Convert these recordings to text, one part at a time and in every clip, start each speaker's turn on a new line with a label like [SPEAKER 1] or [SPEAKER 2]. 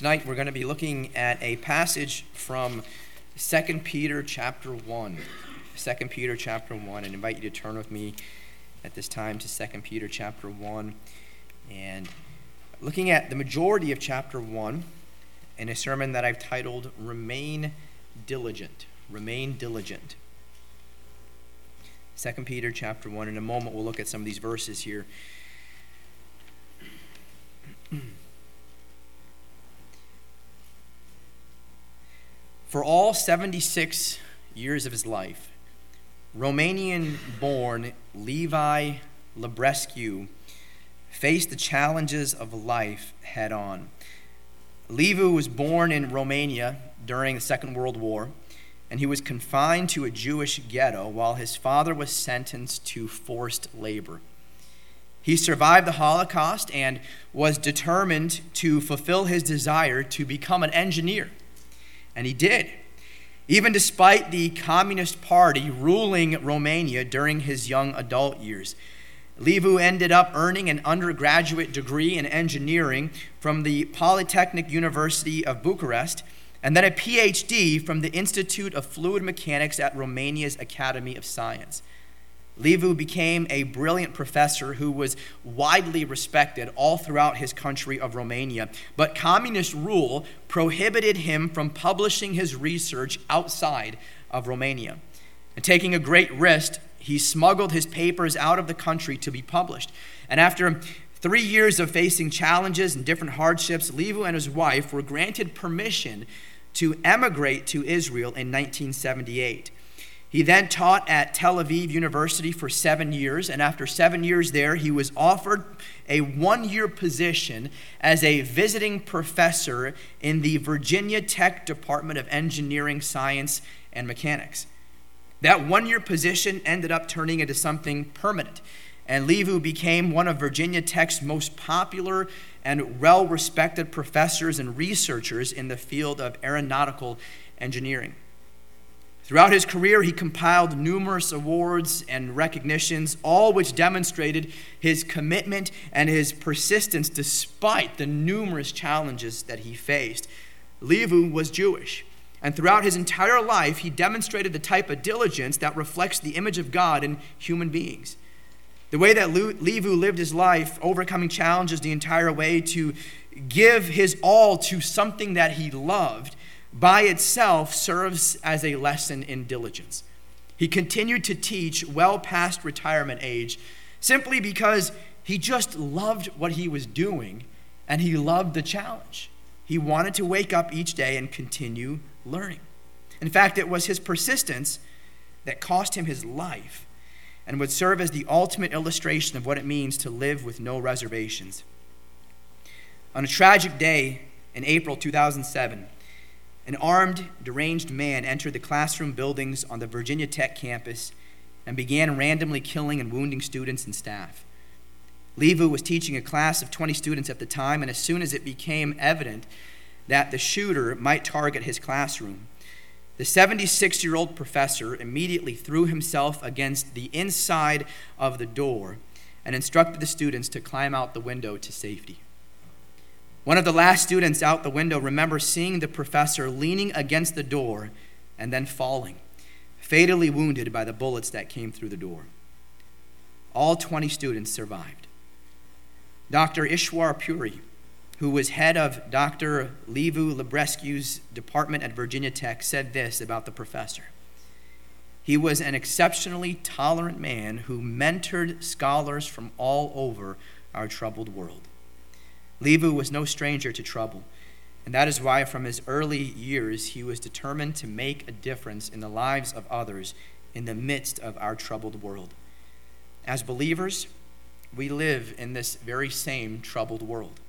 [SPEAKER 1] Tonight we're going to be looking at a passage from 2 Peter chapter 1. 2 Peter chapter 1 and invite you to turn with me at this time to 2 Peter chapter 1 and looking at the majority of chapter 1 in a sermon that I've titled Remain Diligent. Remain Diligent. 2 Peter chapter 1 in a moment we'll look at some of these verses here. For all 76 years of his life, Romanian born Levi Librescu faced the challenges of life head on. Levi was born in Romania during the Second World War, and he was confined to a Jewish ghetto while his father was sentenced to forced labor. He survived the Holocaust and was determined to fulfill his desire to become an engineer. And he did. Even despite the Communist Party ruling Romania during his young adult years, Liviu ended up earning an undergraduate degree in engineering from the Polytechnic University of Bucharest and then a PhD from the Institute of Fluid Mechanics at Romania's Academy of Science. Liviu became a brilliant professor who was widely respected all throughout his country of Romania. But communist rule prohibited him from publishing his research outside of Romania. And taking a great risk, he smuggled his papers out of the country to be published. And after three years of facing challenges and different hardships, Liviu and his wife were granted permission to emigrate to Israel in 1978. He then taught at Tel Aviv University for seven years, and after seven years there, he was offered a one year position as a visiting professor in the Virginia Tech Department of Engineering, Science, and Mechanics. That one year position ended up turning into something permanent, and Liviu became one of Virginia Tech's most popular and well respected professors and researchers in the field of aeronautical engineering. Throughout his career, he compiled numerous awards and recognitions, all which demonstrated his commitment and his persistence despite the numerous challenges that he faced. Liviu was Jewish, and throughout his entire life, he demonstrated the type of diligence that reflects the image of God in human beings. The way that Liviu lived his life, overcoming challenges the entire way to give his all to something that he loved, by itself serves as a lesson in diligence. He continued to teach well past retirement age simply because he just loved what he was doing and he loved the challenge. He wanted to wake up each day and continue learning. In fact, it was his persistence that cost him his life and would serve as the ultimate illustration of what it means to live with no reservations. On a tragic day in April 2007, an armed, deranged man entered the classroom buildings on the Virginia Tech campus and began randomly killing and wounding students and staff. Liviu was teaching a class of 20 students at the time, and as soon as it became evident that the shooter might target his classroom, the 76 year old professor immediately threw himself against the inside of the door and instructed the students to climb out the window to safety. One of the last students out the window remembers seeing the professor leaning against the door and then falling, fatally wounded by the bullets that came through the door. All 20 students survived. Dr. Ishwar Puri, who was head of Dr. Liviu Librescu's department at Virginia Tech, said this about the professor. He was an exceptionally tolerant man who mentored scholars from all over our troubled world. Liviu was no stranger to trouble, and that is why from his early years he was determined to make a difference in the lives of others in the midst of our troubled world. As believers, we live in this very same troubled world.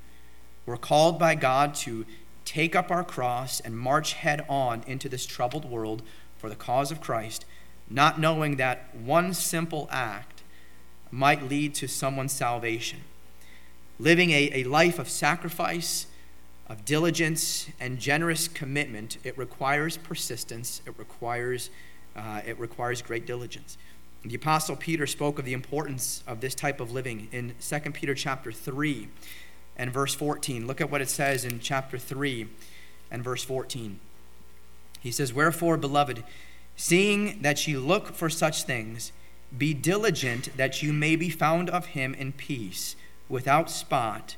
[SPEAKER 1] We're called by God to take up our cross and march head on into this troubled world for the cause of Christ, not knowing that one simple act might lead to someone's salvation living a, a life of sacrifice, of diligence, and generous commitment, it requires persistence. It requires, uh, it requires great diligence. The Apostle Peter spoke of the importance of this type of living in 2 Peter chapter 3. and verse 14. Look at what it says in chapter 3 and verse 14. He says, Wherefore, beloved, seeing that ye look for such things, be diligent that you may be found of him in peace, without spot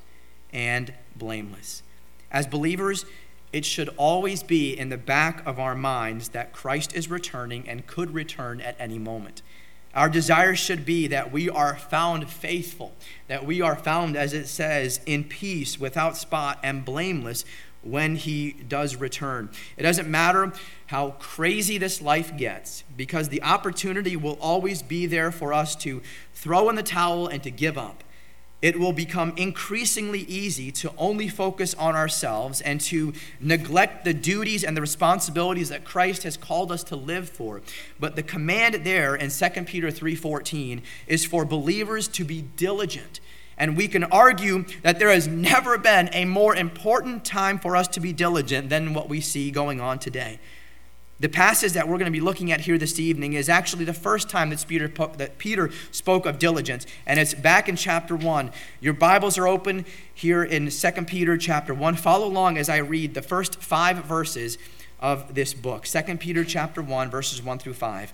[SPEAKER 1] and blameless. As believers, it should always be in the back of our minds that Christ is returning and could return at any moment. Our desire should be that we are found faithful, that we are found, as it says, in peace, without spot, and blameless when he does return. It doesn't matter how crazy this life gets, because the opportunity will always be there for us to throw in the towel and to give up it will become increasingly easy to only focus on ourselves and to neglect the duties and the responsibilities that Christ has called us to live for. But the command there in 2 Peter 3:14 is for believers to be diligent. And we can argue that there has never been a more important time for us to be diligent than what we see going on today. The passage that we're going to be looking at here this evening is actually the first time that Peter, that Peter spoke of diligence, and it's back in chapter 1. Your Bibles are open here in 2 Peter chapter 1. Follow along as I read the first five verses of this book 2 Peter chapter 1, verses 1 through 5.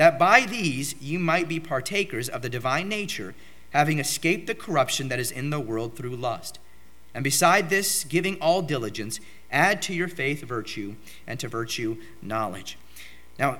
[SPEAKER 1] that by these you might be partakers of the divine nature, having escaped the corruption that is in the world through lust. And beside this, giving all diligence, Add to your faith virtue, and to virtue knowledge. Now,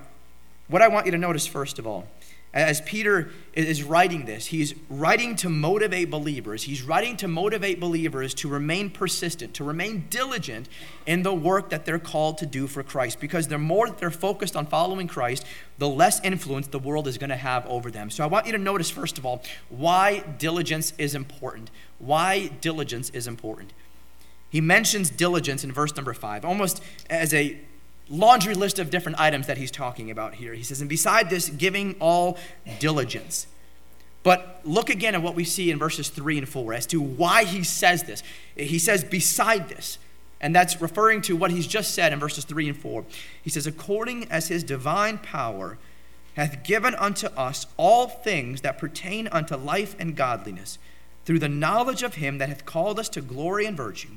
[SPEAKER 1] what I want you to notice first of all, as Peter is writing this, he's writing to motivate believers. He's writing to motivate believers to remain persistent, to remain diligent in the work that they're called to do for Christ. Because the more that they're focused on following Christ, the less influence the world is going to have over them. So I want you to notice, first of all, why diligence is important. Why diligence is important. He mentions diligence in verse number five, almost as a laundry list of different items that he's talking about here. He says, and beside this, giving all diligence. But look again at what we see in verses 3 and 4 as to why he says this. He says, beside this. And that's referring to what he's just said in verses 3 and 4. He says, according as his divine power hath given unto us all things that pertain unto life and godliness, through the knowledge of him that hath called us to glory and virtue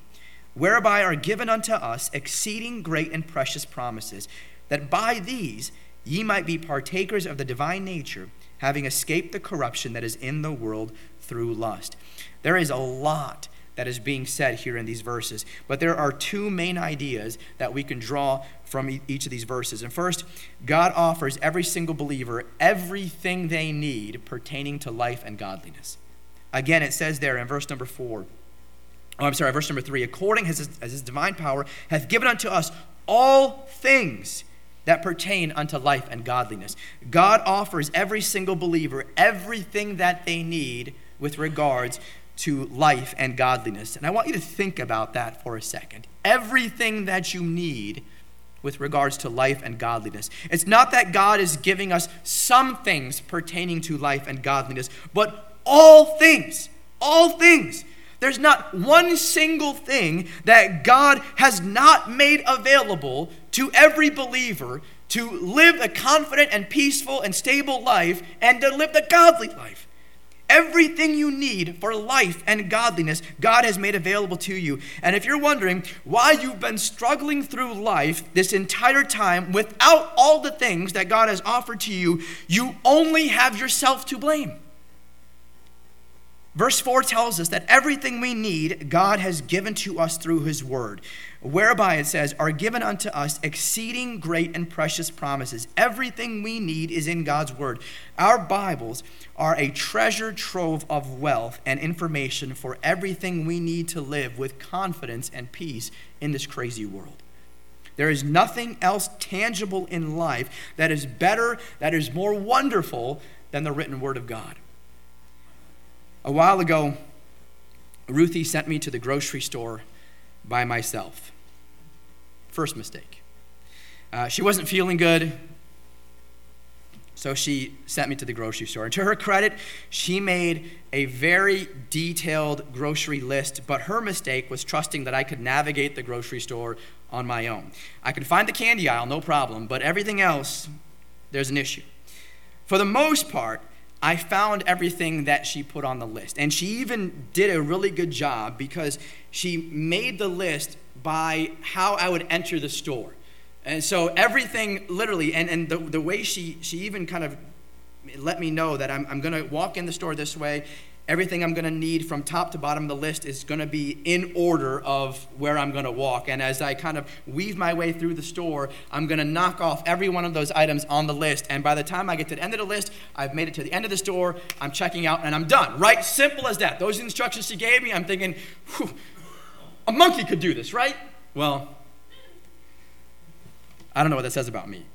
[SPEAKER 1] whereby are given unto us exceeding great and precious promises, that by these ye might be partakers of the divine nature, having escaped the corruption that is in the world through lust. There is a lot that is being said here in these verses, but there are two main ideas that we can draw from each of these verses. And first, God offers every single believer everything they need pertaining to life and godliness. Again, it says there in verse number four, oh, I'm sorry, verse number three, according as his, as his divine power hath given unto us all things that pertain unto life and godliness. God offers every single believer everything that they need with regards to life and godliness. And I want you to think about that for a second. Everything that you need with regards to life and godliness. It's not that God is giving us some things pertaining to life and godliness, but all things. All things. There's not one single thing that God has not made available to every believer to live a confident and peaceful and stable life and to live the godly life. Everything you need for life and godliness, God has made available to you. And if you're wondering why you've been struggling through life this entire time without all the things that God has offered to you, you only have yourself to blame. Verse 4 tells us that everything we need, God has given to us through His Word, whereby it says, are given unto us exceeding great and precious promises. Everything we need is in God's Word. Our Bibles are a treasure trove of wealth and information for everything we need to live with confidence and peace in this crazy world. There is nothing else tangible in life that is better, that is more wonderful than the written Word of God. A while ago, Ruthie sent me to the grocery store by myself. First mistake. Uh, she wasn't feeling good, so she sent me to the grocery store. And to her credit, she made a very detailed grocery list, but her mistake was trusting that I could navigate the grocery store on my own. I could find the candy aisle, no problem, but everything else, there's an issue. For the most part, I found everything that she put on the list. And she even did a really good job because she made the list by how I would enter the store. And so everything literally, and, and the, the way she, she even kind of let me know that I'm, I'm going to walk in the store this way everything I'm going to need from top to bottom of the list is going to be in order of where I'm going to walk. And as I kind of weave my way through the store, I'm going to knock off every one of those items on the list. And by the time I get to the end of the list, I've made it to the end of the store, I'm checking out, and I'm done. Right? Simple as that. Those instructions she gave me, I'm thinking, a monkey could do this, right? Well, I don't know what that says about me.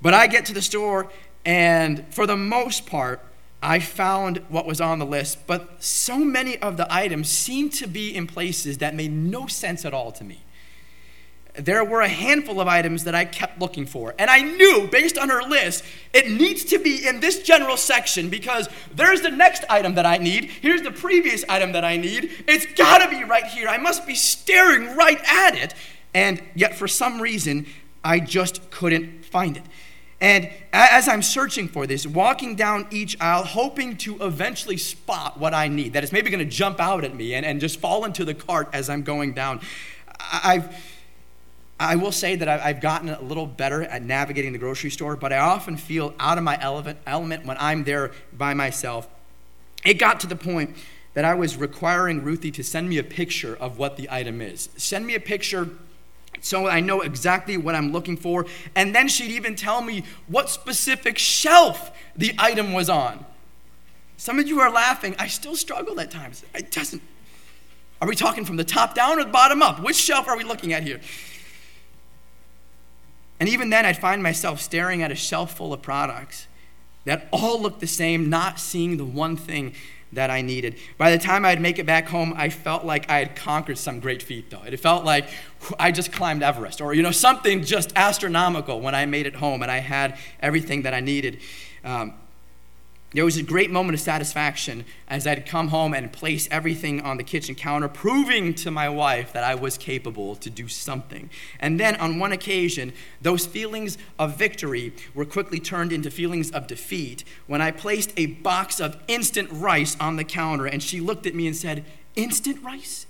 [SPEAKER 1] But I get to the store, and for the most part, I found what was on the list, but so many of the items seemed to be in places that made no sense at all to me. There were a handful of items that I kept looking for, and I knew based on her list, it needs to be in this general section because there's the next item that I need. Here's the previous item that I need. It's gotta be right here. I must be staring right at it. And yet, for some reason, I just couldn't find it. And as I'm searching for this, walking down each aisle, hoping to eventually spot what I need, that is maybe going to jump out at me and, and just fall into the cart as I'm going down, I've, I will say that I've gotten a little better at navigating the grocery store, but I often feel out of my element when I'm there by myself. It got to the point that I was requiring Ruthie to send me a picture of what the item is. Send me a picture so I know exactly what I'm looking for. And then she'd even tell me what specific shelf the item was on. Some of you are laughing. I still struggle at times. It doesn't. Are we talking from the top down or the bottom up? Which shelf are we looking at here? And even then, I'd find myself staring at a shelf full of products that all looked the same, not seeing the one thing that I needed. By the time I'd make it back home, I felt like I had conquered some great feat, though. It felt like I just climbed Everest, or you know, something just astronomical when I made it home and I had everything that I needed. Um, there was a great moment of satisfaction as I'd come home and place everything on the kitchen counter, proving to my wife that I was capable to do something. And then on one occasion, those feelings of victory were quickly turned into feelings of defeat when I placed a box of instant rice on the counter and she looked at me and said, Instant rice?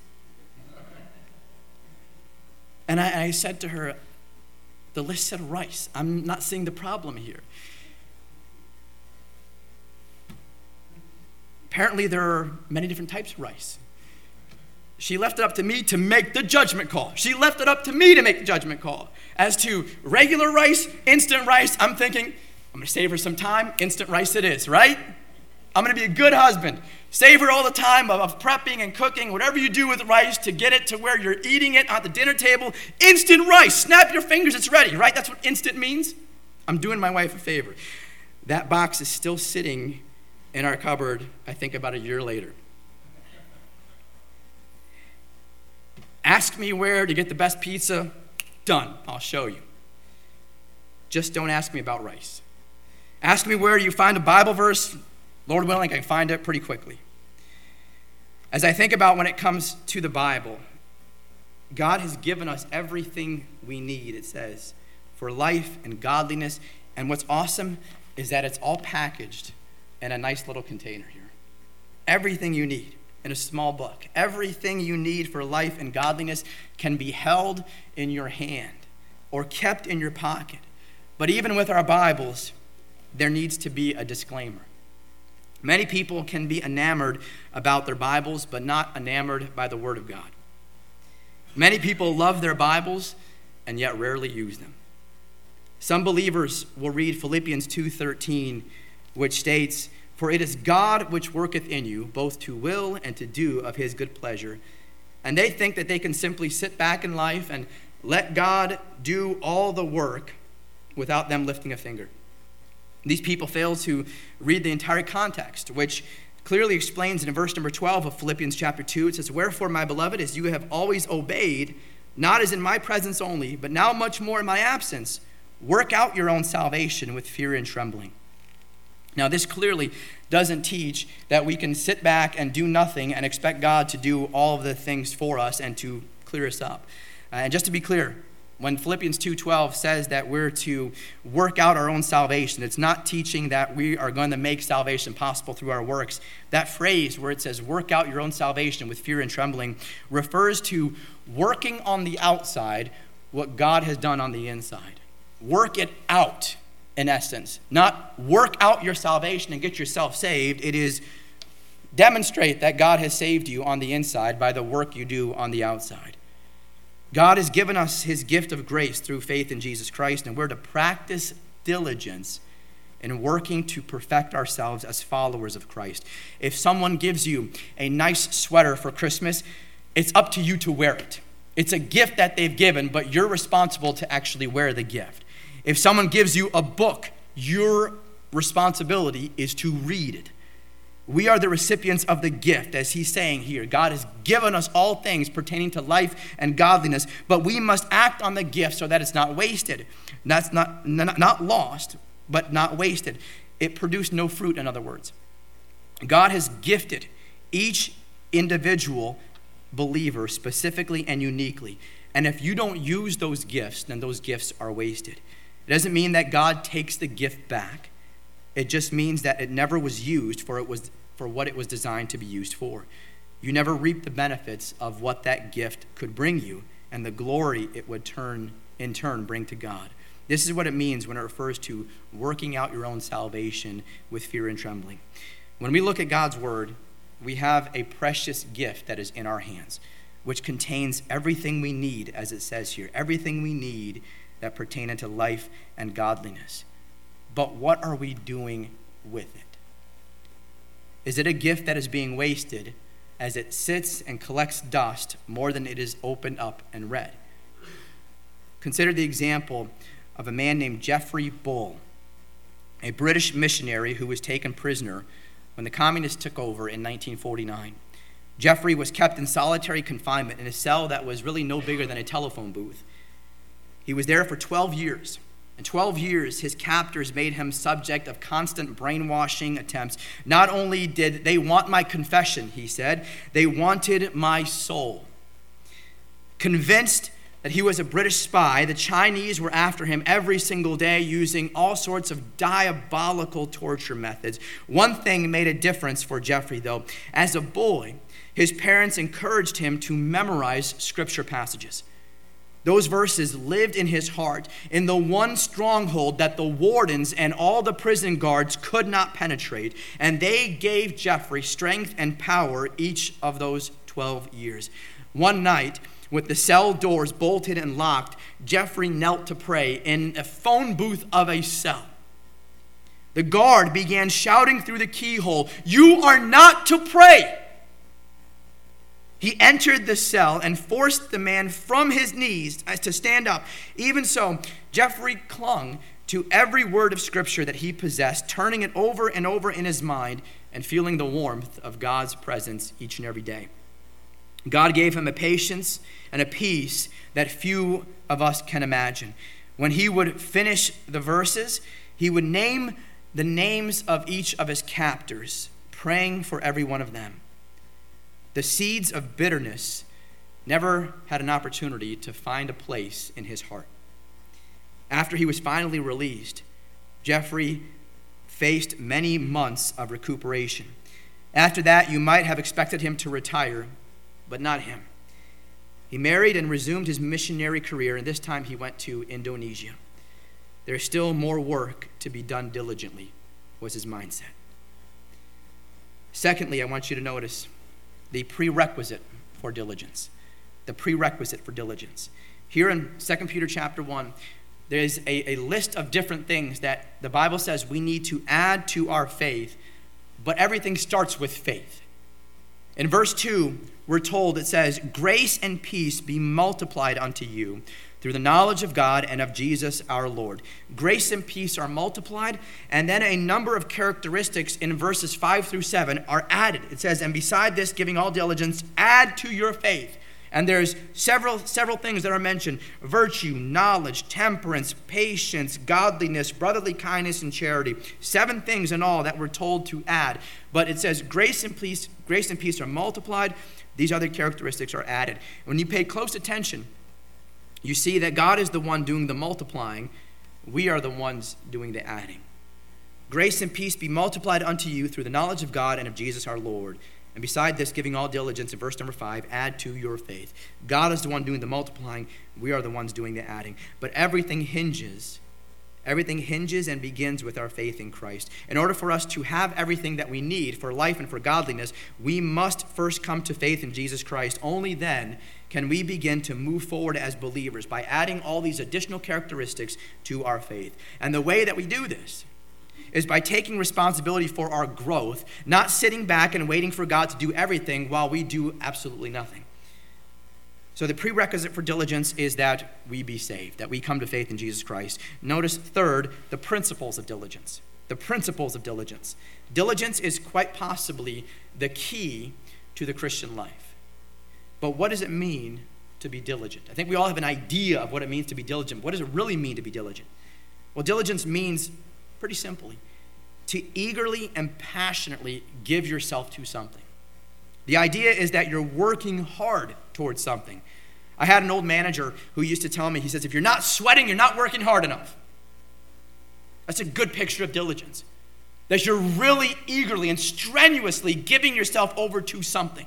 [SPEAKER 1] And I, I said to her, The list said rice. I'm not seeing the problem here. Apparently, there are many different types of rice. She left it up to me to make the judgment call. She left it up to me to make the judgment call. As to regular rice, instant rice, I'm thinking, I'm gonna save her some time. Instant rice it is, right? I'm gonna be a good husband. Save her all the time of, of prepping and cooking, whatever you do with rice to get it to where you're eating it at the dinner table. Instant rice. Snap your fingers, it's ready, right? That's what instant means. I'm doing my wife a favor. That box is still sitting in our cupboard, I think about a year later. Ask me where to get the best pizza. Done. I'll show you. Just don't ask me about rice. Ask me where you find a Bible verse. Lord willing, I can find it pretty quickly. As I think about when it comes to the Bible, God has given us everything we need, it says, for life and godliness. And what's awesome is that it's all packaged in a nice little container here. Everything you need in a small book, everything you need for life and godliness can be held in your hand or kept in your pocket. But even with our Bibles, there needs to be a disclaimer. Many people can be enamored about their Bibles, but not enamored by the Word of God. Many people love their Bibles and yet rarely use them. Some believers will read Philippians 2:13 which states, For it is God which worketh in you, both to will and to do of his good pleasure. And they think that they can simply sit back in life and let God do all the work without them lifting a finger. These people fail to read the entire context, which clearly explains in verse number 12 of Philippians chapter 2. It says, Wherefore, my beloved, as you have always obeyed, not as in my presence only, but now much more in my absence, work out your own salvation with fear and trembling. Now, this clearly doesn't teach that we can sit back and do nothing and expect God to do all of the things for us and to clear us up. Uh, and just to be clear, when Philippians 2:12 says that we're to work out our own salvation, it's not teaching that we are going to make salvation possible through our works. That phrase where it says work out your own salvation with fear and trembling refers to working on the outside what God has done on the inside. Work it out in essence. Not work out your salvation and get yourself saved. It is demonstrate that God has saved you on the inside by the work you do on the outside. God has given us his gift of grace through faith in Jesus Christ, and we're to practice diligence in working to perfect ourselves as followers of Christ. If someone gives you a nice sweater for Christmas, it's up to you to wear it. It's a gift that they've given, but you're responsible to actually wear the gift. If someone gives you a book, your responsibility is to read it. We are the recipients of the gift, as he's saying here. God has given us all things pertaining to life and godliness, but we must act on the gift so that it's not wasted. That's not, not, not lost, but not wasted. It produced no fruit, in other words. God has gifted each individual believer specifically and uniquely. And if you don't use those gifts, then those gifts are wasted. It doesn't mean that God takes the gift back. It just means that it never was used for, it was, for what it was designed to be used for. You never reap the benefits of what that gift could bring you and the glory it would turn in turn bring to God. This is what it means when it refers to working out your own salvation with fear and trembling. When we look at God's word, we have a precious gift that is in our hands, which contains everything we need, as it says here, everything we need that pertain unto life and godliness. But what are we doing with it? Is it a gift that is being wasted as it sits and collects dust more than it is opened up and read? Consider the example of a man named Geoffrey Bull, a British missionary who was taken prisoner when the communists took over in 1949. Geoffrey was kept in solitary confinement in a cell that was really no bigger than a telephone booth. He was there for 12 years. In 12 years, his captors made him subject of constant brainwashing attempts. Not only did they want my confession, he said, they wanted my soul. Convinced that he was a British spy, the Chinese were after him every single day using all sorts of diabolical torture methods. One thing made a difference for Geoffrey, though. As a boy, his parents encouraged him to memorize scripture passages. Those verses lived in his heart in the one stronghold that the wardens and all the prison guards could not penetrate. And they gave Geoffrey strength and power each of those 12 years. One night, with the cell doors bolted and locked, Geoffrey knelt to pray in a phone booth of a cell. The guard began shouting through the keyhole, You are not to pray. He entered the cell and forced the man from his knees uh, to stand up. Even so, Geoffrey clung to every word of Scripture that he possessed, turning it over and over in his mind and feeling the warmth of God's presence each and every day. God gave him a patience and a peace that few of us can imagine. When he would finish the verses, he would name the names of each of his captors, praying for every one of them the seeds of bitterness never had an opportunity to find a place in his heart. After he was finally released, Geoffrey faced many months of recuperation. After that, you might have expected him to retire, but not him. He married and resumed his missionary career, and this time he went to Indonesia. There's still more work to be done diligently, was his mindset. Secondly, I want you to notice the prerequisite for diligence. The prerequisite for diligence. Here in 2 Peter chapter 1, there's a, a list of different things that the Bible says we need to add to our faith, but everything starts with faith. In verse 2, we're told it says, Grace and peace be multiplied unto you through the knowledge of God and of Jesus our Lord. Grace and peace are multiplied, and then a number of characteristics in verses 5 through 7 are added. It says, And beside this, giving all diligence, add to your faith. And there's several, several things that are mentioned virtue, knowledge, temperance, patience, godliness, brotherly kindness, and charity. Seven things in all that we're told to add. But it says grace and peace, grace and peace are multiplied. These other characteristics are added. When you pay close attention, you see that God is the one doing the multiplying, we are the ones doing the adding. Grace and peace be multiplied unto you through the knowledge of God and of Jesus our Lord. And beside this, giving all diligence, in verse number five, add to your faith. God is the one doing the multiplying, we are the ones doing the adding. But everything hinges Everything hinges and begins with our faith in Christ. In order for us to have everything that we need for life and for godliness, we must first come to faith in Jesus Christ. Only then can we begin to move forward as believers by adding all these additional characteristics to our faith. And the way that we do this is by taking responsibility for our growth, not sitting back and waiting for God to do everything while we do absolutely nothing. So, the prerequisite for diligence is that we be saved, that we come to faith in Jesus Christ. Notice, third, the principles of diligence. The principles of diligence. Diligence is quite possibly the key to the Christian life. But what does it mean to be diligent? I think we all have an idea of what it means to be diligent. What does it really mean to be diligent? Well, diligence means, pretty simply, to eagerly and passionately give yourself to something. The idea is that you're working hard towards something. I had an old manager who used to tell me, he says, if you're not sweating, you're not working hard enough. That's a good picture of diligence. That you're really eagerly and strenuously giving yourself over to something.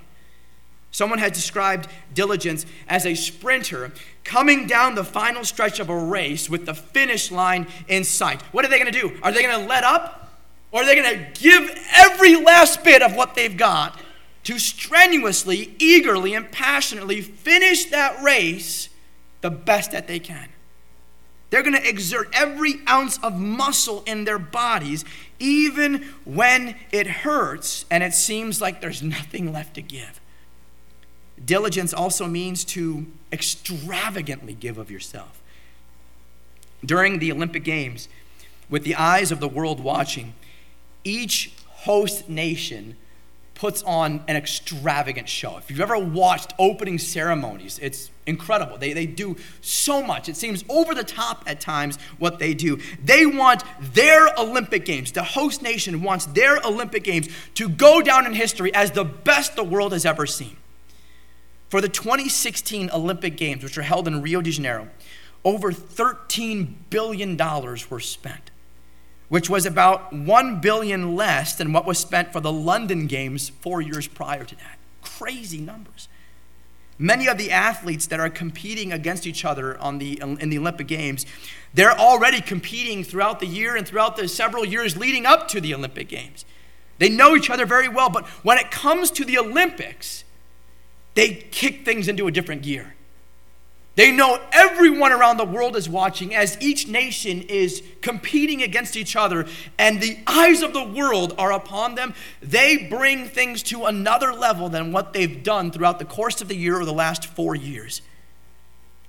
[SPEAKER 1] Someone had described diligence as a sprinter coming down the final stretch of a race with the finish line in sight. What are they going to do? Are they going to let up? Or are they going to give every last bit of what they've got to strenuously, eagerly, and passionately finish that race the best that they can. They're going to exert every ounce of muscle in their bodies, even when it hurts and it seems like there's nothing left to give. Diligence also means to extravagantly give of yourself. During the Olympic Games, with the eyes of the world watching, each host nation puts on an extravagant show. If you've ever watched opening ceremonies, it's incredible. They, they do so much. It seems over the top at times what they do. They want their Olympic Games, the host nation wants their Olympic Games to go down in history as the best the world has ever seen. For the 2016 Olympic Games, which were held in Rio de Janeiro, over $13 billion were spent which was about 1 billion less than what was spent for the London Games 4 years prior to that. Crazy numbers. Many of the athletes that are competing against each other on the, in the Olympic Games, they're already competing throughout the year and throughout the several years leading up to the Olympic Games. They know each other very well, but when it comes to the Olympics, they kick things into a different gear. They know everyone around the world is watching as each nation is competing against each other and the eyes of the world are upon them. They bring things to another level than what they've done throughout the course of the year or the last four years.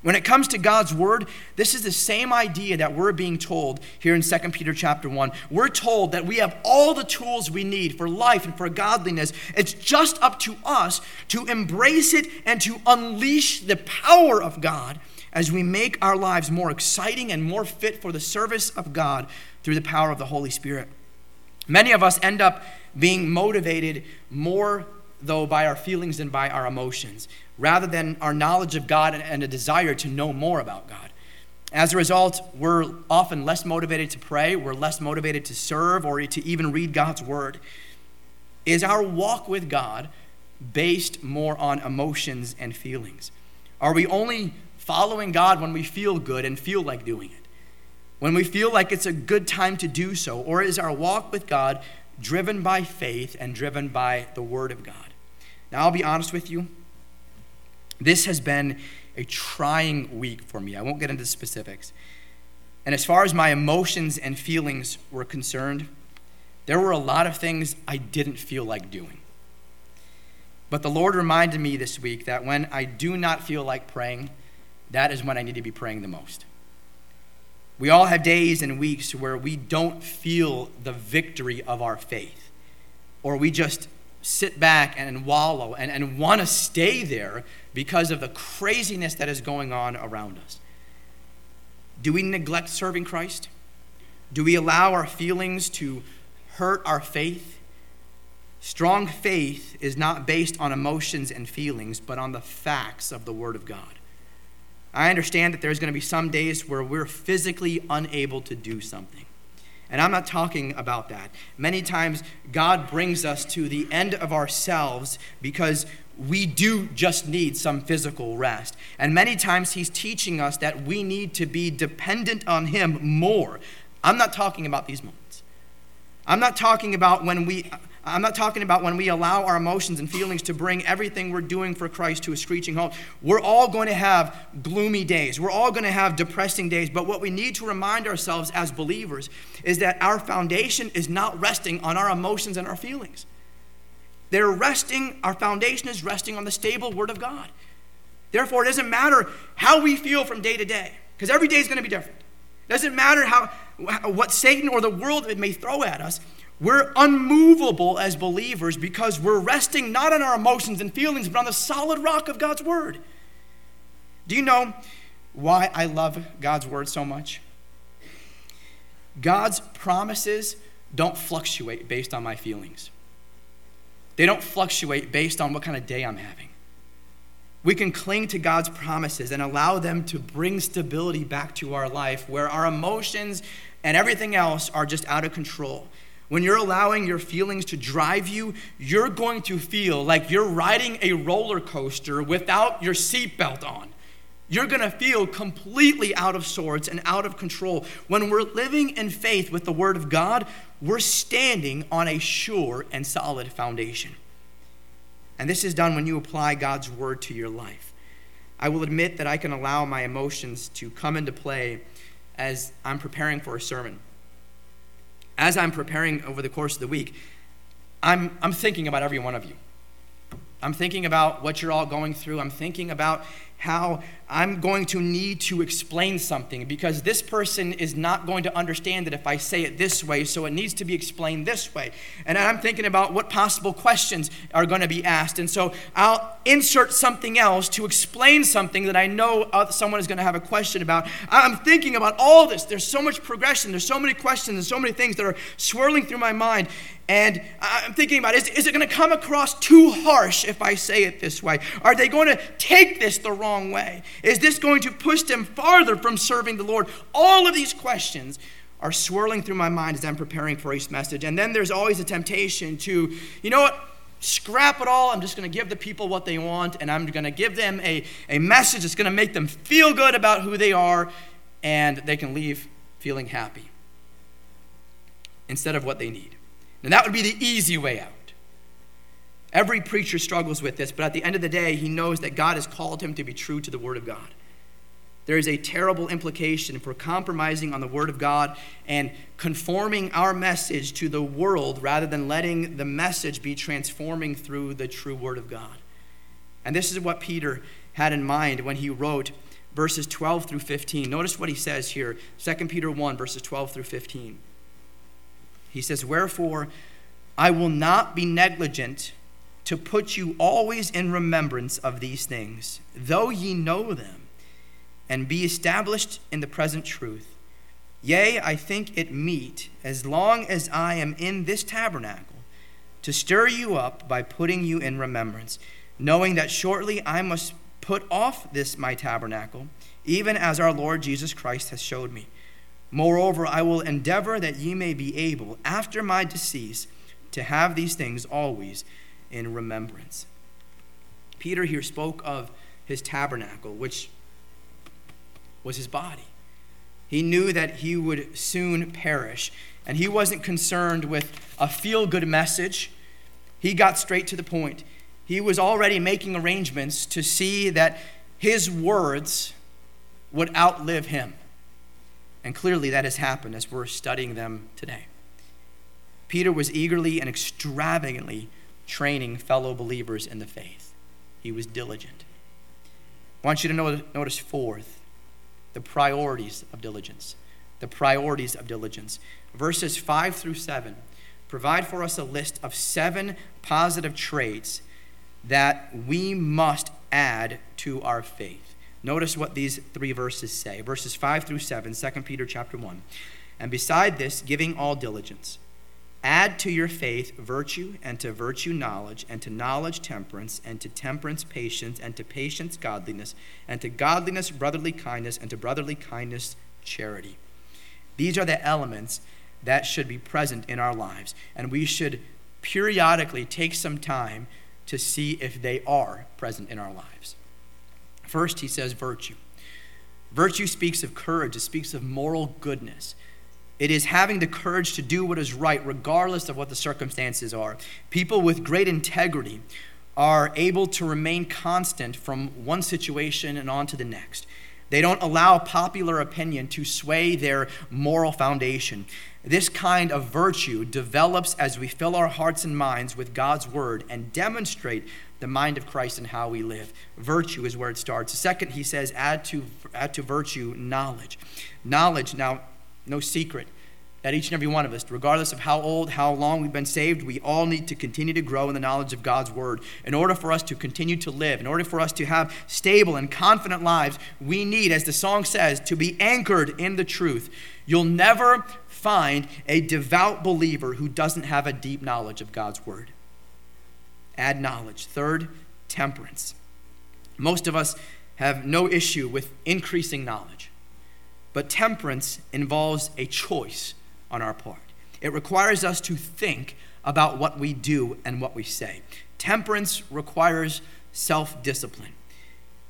[SPEAKER 1] When it comes to God's word, this is the same idea that we're being told here in 2 Peter chapter 1. We're told that we have all the tools we need for life and for godliness. It's just up to us to embrace it and to unleash the power of God as we make our lives more exciting and more fit for the service of God through the power of the Holy Spirit. Many of us end up being motivated more though by our feelings and by our emotions rather than our knowledge of God and a desire to know more about God. As a result, we're often less motivated to pray, we're less motivated to serve or to even read God's word. Is our walk with God based more on emotions and feelings? Are we only following God when we feel good and feel like doing it? When we feel like it's a good time to do so? Or is our walk with God driven by faith and driven by the Word of God? Now, I'll be honest with you. This has been a trying week for me. I won't get into specifics. And as far as my emotions and feelings were concerned, there were a lot of things I didn't feel like doing. But the Lord reminded me this week that when I do not feel like praying, that is when I need to be praying the most. We all have days and weeks where we don't feel the victory of our faith, or we just sit back and wallow and, and want to stay there because of the craziness that is going on around us. Do we neglect serving Christ? Do we allow our feelings to hurt our faith? Strong faith is not based on emotions and feelings, but on the facts of the Word of God. I understand that there's going to be some days where we're physically unable to do something. And I'm not talking about that. Many times, God brings us to the end of ourselves because we do just need some physical rest. And many times, He's teaching us that we need to be dependent on Him more. I'm not talking about these moments. I'm not talking about when we. I'm not talking about when we allow our emotions and feelings to bring everything we're doing for Christ to a screeching halt. We're all going to have gloomy days. We're all going to have depressing days. But what we need to remind ourselves as believers is that our foundation is not resting on our emotions and our feelings. They're resting, our foundation is resting on the stable Word of God. Therefore, it doesn't matter how we feel from day to day, because every day is going to be different. It doesn't matter how, what Satan or the world may throw at us. We're unmovable as believers because we're resting not on our emotions and feelings, but on the solid rock of God's Word. Do you know why I love God's Word so much? God's promises don't fluctuate based on my feelings, they don't fluctuate based on what kind of day I'm having. We can cling to God's promises and allow them to bring stability back to our life where our emotions and everything else are just out of control. When you're allowing your feelings to drive you, you're going to feel like you're riding a roller coaster without your seatbelt on. You're going to feel completely out of sorts and out of control. When we're living in faith with the Word of God, we're standing on a sure and solid foundation. And this is done when you apply God's Word to your life. I will admit that I can allow my emotions to come into play as I'm preparing for a sermon as I'm preparing over the course of the week, I'm, I'm thinking about every one of you. I'm thinking about what you're all going through. I'm thinking about how I'm going to need to explain something because this person is not going to understand it if I say it this way, so it needs to be explained this way. And I'm thinking about what possible questions are going to be asked. And so I'll insert something else to explain something that I know uh, someone is going to have a question about. I'm thinking about all this. There's so much progression, there's so many questions, and so many things that are swirling through my mind. And I'm thinking about is, is it going to come across too harsh if I say it this way? Are they going to take this the wrong way? Is this going to push them farther from serving the Lord? All of these questions are swirling through my mind as I'm preparing for each message. And then there's always a temptation to, you know what? Scrap it all. I'm just going to give the people what they want, and I'm going to give them a, a message that's going to make them feel good about who they are, and they can leave feeling happy instead of what they need. And that would be the easy way out. Every preacher struggles with this, but at the end of the day, he knows that God has called him to be true to the Word of God. There is a terrible implication for compromising on the Word of God and conforming our message to the world rather than letting the message be transforming through the true Word of God. And this is what Peter had in mind when he wrote verses 12 through 15. Notice what he says here 2 Peter 1, verses 12 through 15. He says, Wherefore, I will not be negligent to put you always in remembrance of these things, though ye know them, and be established in the present truth. Yea, I think it meet, as long as I am in this tabernacle, to stir you up by putting you in remembrance, knowing that shortly I must put off this my tabernacle, even as our Lord Jesus Christ has showed me. Moreover, I will endeavor that ye may be able, after my decease, to have these things always in remembrance. Peter here spoke of his tabernacle, which was his body. He knew that he would soon perish, and he wasn't concerned with a feel good message. He got straight to the point. He was already making arrangements to see that his words would outlive him. And clearly that has happened as we're studying them today. Peter was eagerly and extravagantly training fellow believers in the faith. He was diligent. I want you to notice fourth, the priorities of diligence. The priorities of diligence. Verses 5 through 7 provide for us a list of seven positive traits that we must add to our faith. Notice what these three verses say. Verses 5 through 7, 2 Peter chapter 1. And beside this, giving all diligence Add to your faith virtue, and to virtue knowledge, and to knowledge temperance, and to temperance patience, and to patience godliness, and to godliness brotherly kindness, and to brotherly kindness charity. These are the elements that should be present in our lives, and we should periodically take some time to see if they are present in our lives. First, he says virtue. Virtue speaks of courage, it speaks of moral goodness. It is having the courage to do what is right, regardless of what the circumstances are. People with great integrity are able to remain constant from one situation and on to the next. They don't allow popular opinion to sway their moral foundation. This kind of virtue develops as we fill our hearts and minds with God's word and demonstrate the mind of Christ and how we live. Virtue is where it starts. Second, he says, add to, add to virtue knowledge. Knowledge, now, no secret that each and every one of us, regardless of how old, how long we've been saved, we all need to continue to grow in the knowledge of God's Word. In order for us to continue to live, in order for us to have stable and confident lives, we need, as the song says, to be anchored in the truth. You'll never find a devout believer who doesn't have a deep knowledge of God's Word. Add knowledge. Third, temperance. Most of us have no issue with increasing knowledge. But temperance involves a choice on our part. It requires us to think about what we do and what we say. Temperance requires self discipline.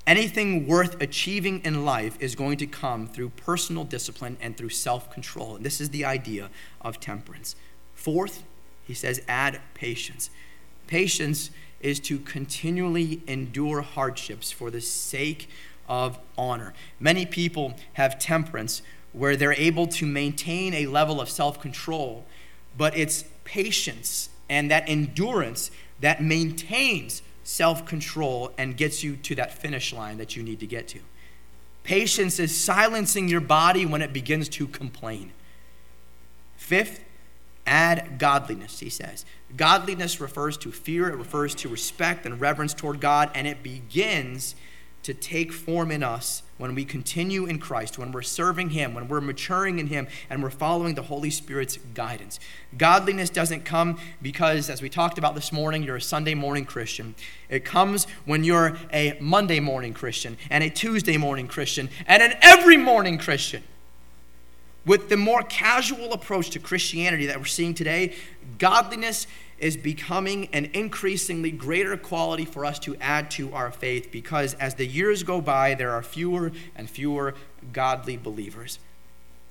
[SPEAKER 1] Anything worth achieving in life is going to come through personal discipline and through self control. And this is the idea of temperance. Fourth, he says, add patience. Patience is to continually endure hardships for the sake of honor. Many people have temperance where they're able to maintain a level of self control, but it's patience and that endurance that maintains self control and gets you to that finish line that you need to get to. Patience is silencing your body when it begins to complain. Fifth, add godliness, he says. Godliness refers to fear, it refers to respect and reverence toward God, and it begins to take form in us when we continue in Christ, when we're serving Him, when we're maturing in Him, and we're following the Holy Spirit's guidance. Godliness doesn't come because, as we talked about this morning, you're a Sunday morning Christian. It comes when you're a Monday morning Christian, and a Tuesday morning Christian, and an every morning Christian. With the more casual approach to Christianity that we're seeing today, godliness is becoming an increasingly greater quality for us to add to our faith because as the years go by, there are fewer and fewer godly believers.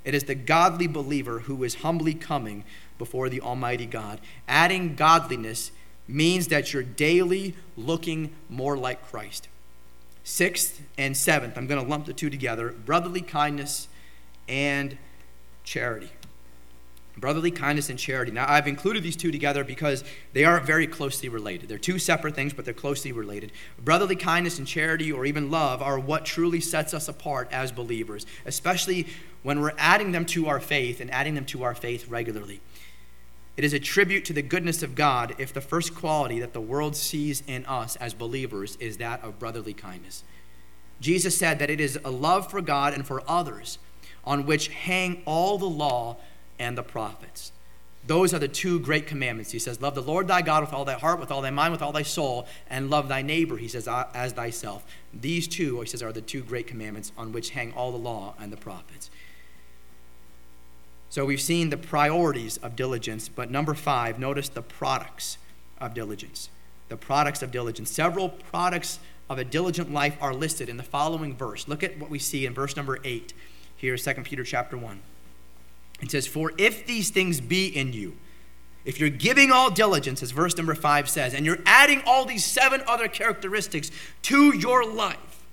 [SPEAKER 1] It is the godly believer who is humbly coming before the Almighty God. Adding godliness means that you're daily looking more like Christ. Sixth and seventh, I'm going to lump the two together brotherly kindness and charity brotherly kindness and charity. Now, I've included these two together because they are very closely related. They're two separate things, but they're closely related. Brotherly kindness and charity, or even love, are what truly sets us apart as believers, especially when we're adding them to our faith and adding them to our faith regularly. It is a tribute to the goodness of God if the first quality that the world sees in us as believers is that of brotherly kindness. Jesus said that it is a love for God and for others on which hang all the law and the prophets. Those are the two great commandments. He says, Love the Lord thy God with all thy heart, with all thy mind, with all thy soul, and love thy neighbor, he says, as thyself. These two, he says, are the two great commandments on which hang all the law and the prophets. So we've seen the priorities of diligence, but number five, notice the products of diligence. The products of diligence. Several products of a diligent life are listed in the following verse. Look at what we see in verse number eight here, 2 Peter chapter 1. It says, For if these things be in you, if you're giving all diligence, as verse number five says, and you're adding all these seven other characteristics to your life,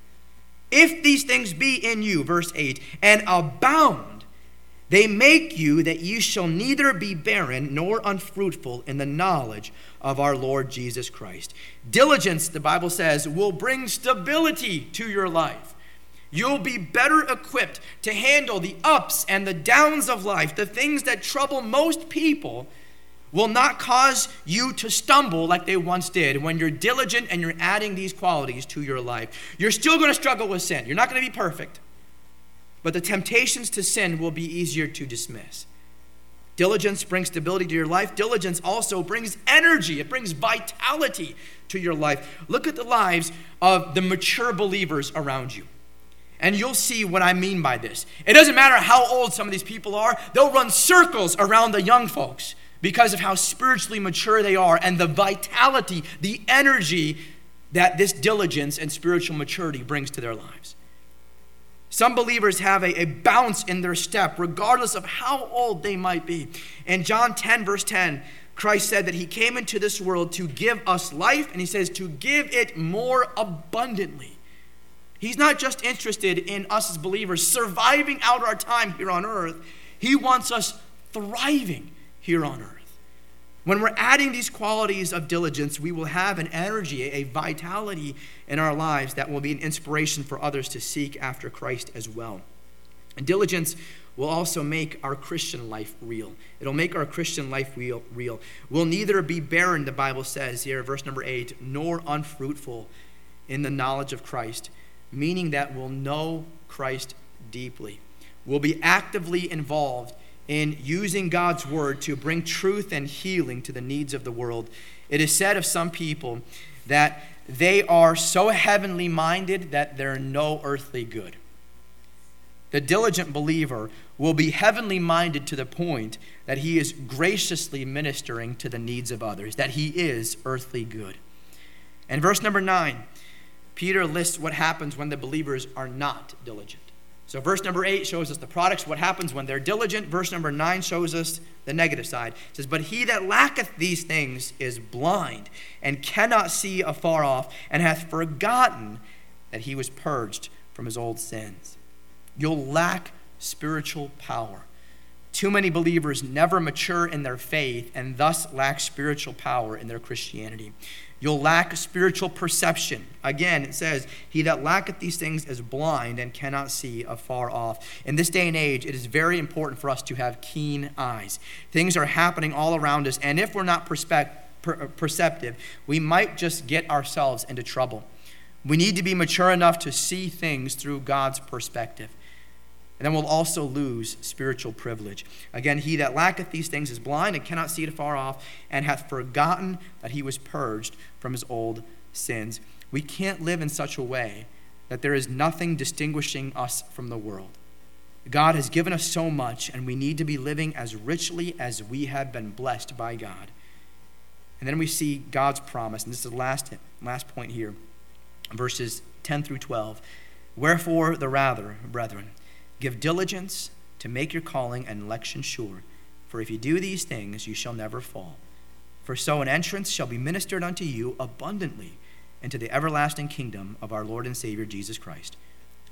[SPEAKER 1] if these things be in you, verse 8, and abound, They make you that you shall neither be barren nor unfruitful in the knowledge of our Lord Jesus Christ. Diligence, the Bible says, will bring stability to your life. You'll be better equipped to handle the ups and the downs of life, the things that trouble most people will not cause you to stumble like they once did when you're diligent and you're adding these qualities to your life. You're still going to struggle with sin. You're not going to be perfect but the temptations to sin will be easier to dismiss. Diligence brings stability to your life. Diligence also brings energy, it brings vitality to your life. Look at the lives of the mature believers around you. And you'll see what I mean by this. It doesn't matter how old some of these people are, they'll run circles around the young folks because of how spiritually mature they are and the vitality, the energy that this diligence and spiritual maturity brings to their lives. Some believers have a, a bounce in their step, regardless of how old they might be. In John 10, verse 10, Christ said that he came into this world to give us life, and he says to give it more abundantly. He's not just interested in us as believers surviving out our time here on earth, he wants us thriving here on earth. When we're adding these qualities of diligence, we will have an energy, a vitality in our lives that will be an inspiration for others to seek after Christ as well. And diligence will also make our Christian life real. It'll make our Christian life real. real. We'll neither be barren, the Bible says here, verse number eight, nor unfruitful in the knowledge of Christ, meaning that we'll know Christ deeply. We'll be actively involved in using God's word to bring truth and healing to the needs of the world. It is said of some people that they are so heavenly minded that they're no earthly good. The diligent believer will be heavenly minded to the point that he is graciously ministering to the needs of others, that he is earthly good. And verse number nine, Peter lists what happens when the believers are not diligent. So, verse number eight shows us the products, what happens when they're diligent. Verse number nine shows us the negative side. It says, But he that lacketh these things is blind and cannot see afar off, and hath forgotten that he was purged from his old sins. You'll lack spiritual power. Too many believers never mature in their faith and thus lack spiritual power in their Christianity. You'll lack spiritual perception. Again, it says, He that lacketh these things is blind and cannot see afar off. In this day and age, it is very important for us to have keen eyes. Things are happening all around us, and if we're not perceptive, we might just get ourselves into trouble. We need to be mature enough to see things through God's perspective then we'll also lose spiritual privilege. Again, he that lacketh these things is blind and cannot see it afar off, and hath forgotten that he was purged from his old sins. We can't live in such a way that there is nothing distinguishing us from the world. God has given us so much, and we need to be living as richly as we have been blessed by God. And then we see God's promise, and this is the last, last point here, verses 10 through 12. Wherefore, the rather, brethren, Give diligence to make your calling and election sure. For if you do these things, you shall never fall. For so an entrance shall be ministered unto you abundantly into the everlasting kingdom of our Lord and Savior Jesus Christ.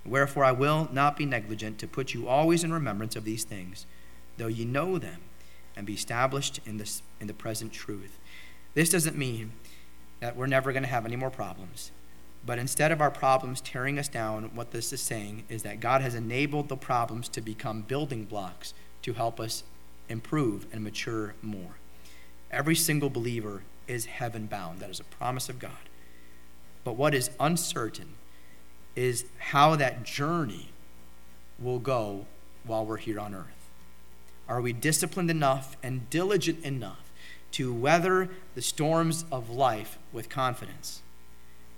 [SPEAKER 1] Wherefore I will not be negligent to put you always in remembrance of these things, though ye know them, and be established in, this, in the present truth. This doesn't mean that we're never going to have any more problems. But instead of our problems tearing us down, what this is saying is that God has enabled the problems to become building blocks to help us improve and mature more. Every single believer is heaven bound. That is a promise of God. But what is uncertain is how that journey will go while we're here on earth. Are we disciplined enough and diligent enough to weather the storms of life with confidence?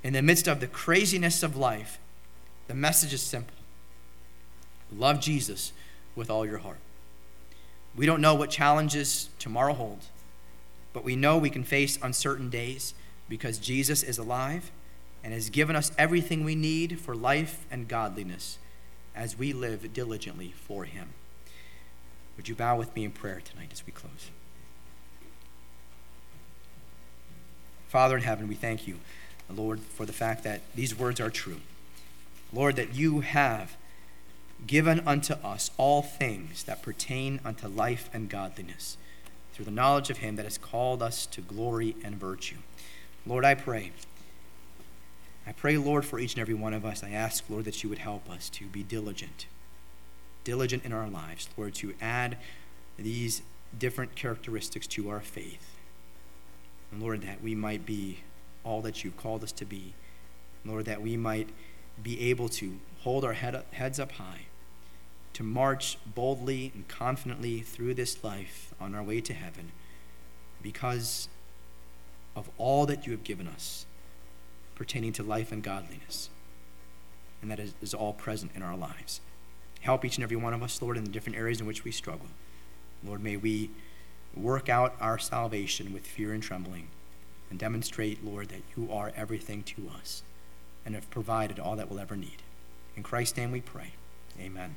[SPEAKER 1] In the midst of the craziness of life, the message is simple love Jesus with all your heart. We don't know what challenges tomorrow holds, but we know we can face uncertain days because Jesus is alive and has given us everything we need for life and godliness as we live diligently for Him. Would you bow with me in prayer tonight as we close? Father in heaven, we thank you. Lord, for the fact that these words are true. Lord, that you have given unto us all things that pertain unto life and godliness, through the knowledge of him that has called us to glory and virtue. Lord, I pray. I pray, Lord, for each and every one of us. I ask, Lord, that you would help us to be diligent, diligent in our lives, Lord, to add these different characteristics to our faith. And Lord, that we might be all that you've called us to be. Lord, that we might be able to hold our head heads up high, to march boldly and confidently through this life on our way to heaven because of all that you have given us pertaining to life and godliness. And that is, is all present in our lives. Help each and every one of us, Lord, in the different areas in which we struggle. Lord, may we work out our salvation with fear and trembling and demonstrate, Lord, that you are everything to us and have provided all that we'll ever need. In Christ's name we pray. Amen.